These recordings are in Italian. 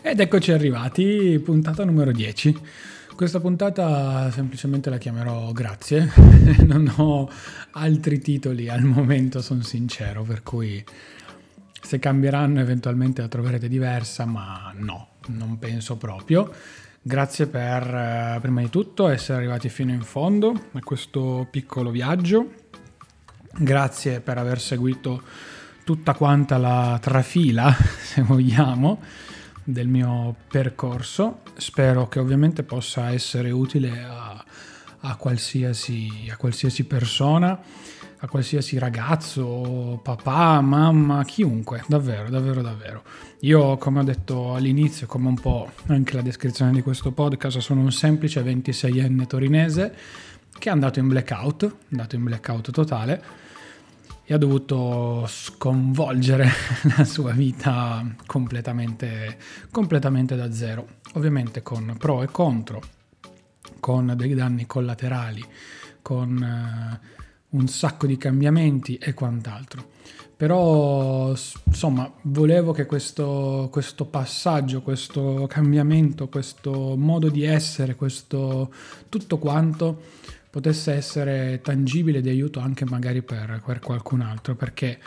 Ed eccoci arrivati, puntata numero 10. Questa puntata semplicemente la chiamerò Grazie, non ho altri titoli al momento, sono sincero, per cui se cambieranno eventualmente la troverete diversa, ma no, non penso proprio. Grazie per, eh, prima di tutto, essere arrivati fino in fondo a questo piccolo viaggio. Grazie per aver seguito tutta quanta la trafila, se vogliamo, del mio percorso. Spero che ovviamente possa essere utile a, a, qualsiasi, a qualsiasi persona a qualsiasi ragazzo, papà, mamma, chiunque, davvero, davvero, davvero. Io, come ho detto all'inizio, come un po' anche la descrizione di questo podcast, sono un semplice 26enne torinese che è andato in blackout, andato in blackout totale e ha dovuto sconvolgere la sua vita completamente, completamente da zero. Ovviamente con pro e contro, con dei danni collaterali, con... Uh, un sacco di cambiamenti e quant'altro. Però insomma volevo che questo, questo, passaggio, questo cambiamento, questo modo di essere, questo tutto quanto potesse essere tangibile di aiuto anche magari per, per qualcun altro, perché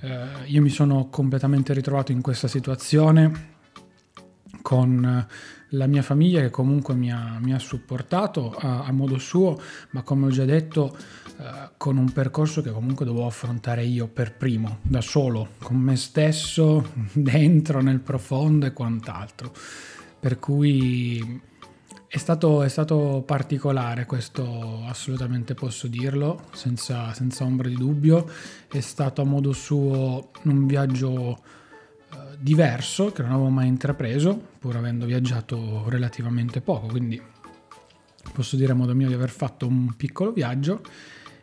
eh, io mi sono completamente ritrovato in questa situazione con la mia famiglia che comunque mi ha, mi ha supportato a, a, modo suo, ma come ho già detto eh, con un percorso che comunque dovevo affrontare io per primo, da solo, con me stesso, dentro, nel profondo e quant'altro. Per cui è stato, è stato particolare, questo assolutamente posso dirlo, senza, senza ombra di dubbio. È stato a modo suo un viaggio eh, diverso che non avevo mai intrapreso, pur avendo viaggiato relativamente poco, quindi posso dire a modo mio di aver fatto un piccolo viaggio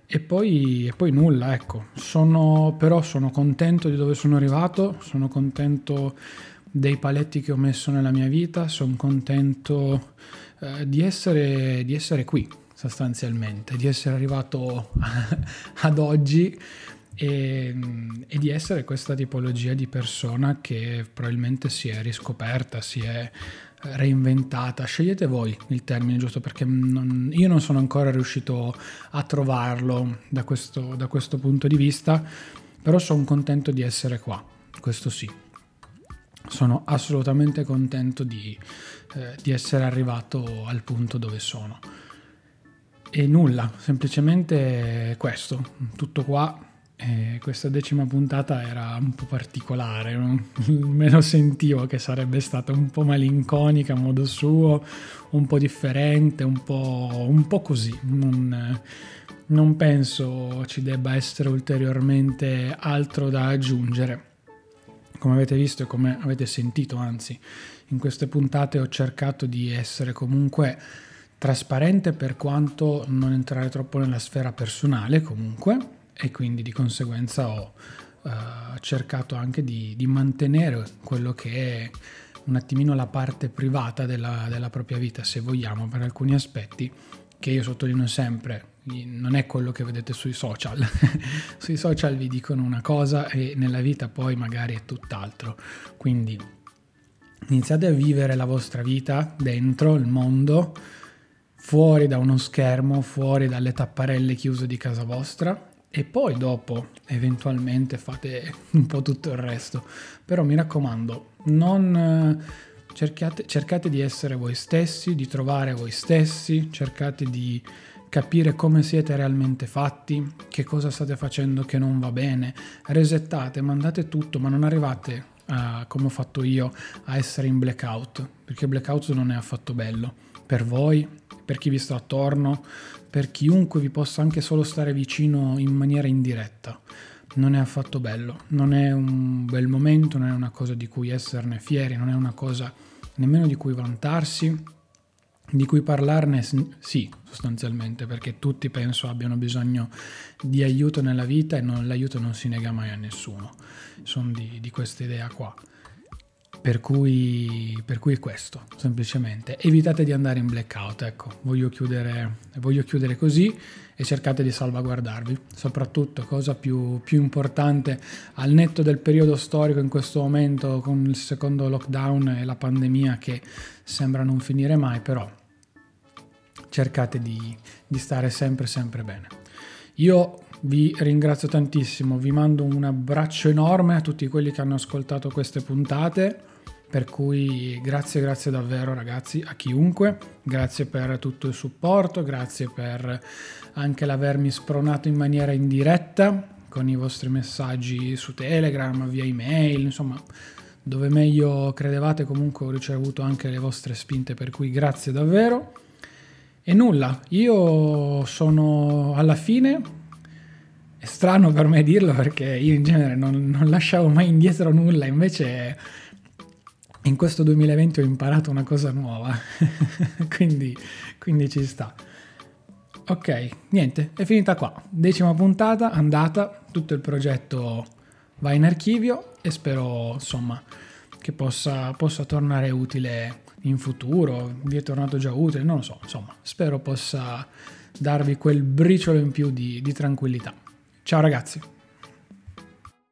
e poi, e poi nulla, ecco. Sono, però sono contento di dove sono arrivato, sono contento dei paletti che ho messo nella mia vita, sono contento eh, di, essere, di essere qui sostanzialmente, di essere arrivato ad oggi e, e, di essere questa tipologia di persona che probabilmente si è riscoperta, si è reinventata, scegliete voi il termine giusto perché non, io non sono ancora riuscito a trovarlo da questo, da questo punto di vista, però sono contento di essere qua, questo sì. Sono assolutamente contento di, eh, di essere arrivato al punto dove sono. E nulla, semplicemente questo, tutto qua e questa decima puntata era un po' particolare, me lo sentivo che sarebbe stata un po' malinconica a modo suo, un po' differente, un po', un po così. Non, non penso ci debba essere ulteriormente altro da aggiungere. Come avete visto e come avete sentito, anzi, in queste puntate ho cercato di essere comunque trasparente per quanto non entrare troppo nella sfera personale comunque e quindi di conseguenza ho uh, cercato anche di, di, mantenere quello che è un attimino la parte privata della, della propria vita, se vogliamo, per alcuni aspetti, che io sottolineo sempre, non è quello che vedete sui social. sui social vi dicono una cosa e nella vita poi magari è tutt'altro. Quindi iniziate a vivere la vostra vita dentro il mondo, fuori da uno schermo, fuori dalle tapparelle chiuse di casa vostra e poi dopo eventualmente fate un po' tutto il resto. Però mi raccomando, non cercate, cercate di essere voi stessi, di trovare voi stessi, cercate di capire come siete realmente fatti, che cosa state facendo che non va bene, resettate, mandate tutto, ma non arrivate a, come ho fatto io a essere in blackout, perché blackout non è affatto bello per voi, per chi vi sta attorno, per chiunque vi possa anche solo stare vicino in maniera indiretta. Non è affatto bello, non è un bel momento, non è una cosa di cui esserne fieri, non è una cosa nemmeno di cui vantarsi, di cui parlarne sì, sostanzialmente, perché tutti penso abbiano bisogno di aiuto nella vita e non, l'aiuto non si nega mai a nessuno. Sono di, di questa idea qua. Per cui, per cui questo, semplicemente. Evitate di andare in blackout, ecco, voglio chiudere, voglio chiudere così e cercate di salvaguardarvi. Soprattutto, cosa più, più importante, al netto del periodo storico in questo momento con il secondo lockdown e la pandemia che sembra non finire mai, però cercate di, di stare sempre, sempre bene. Io vi ringrazio tantissimo, vi mando un abbraccio enorme a tutti quelli che hanno ascoltato queste puntate per cui grazie, grazie davvero ragazzi a chiunque, grazie per tutto il supporto, grazie per anche l'avermi spronato in maniera indiretta con i vostri messaggi su Telegram, via email, insomma dove meglio credevate comunque ho ricevuto anche le vostre spinte per cui grazie davvero. E nulla, io sono alla fine, strano per me dirlo perché io in genere non, non lasciavo mai indietro nulla, invece in questo 2020 ho imparato una cosa nuova, quindi, quindi ci sta. Ok, niente, è finita qua. Decima puntata, andata, tutto il progetto va in archivio e spero insomma che possa, possa tornare utile in futuro. Vi è tornato già utile, non lo so, insomma, spero possa darvi quel briciolo in più di, di tranquillità. Ciao ragazzi!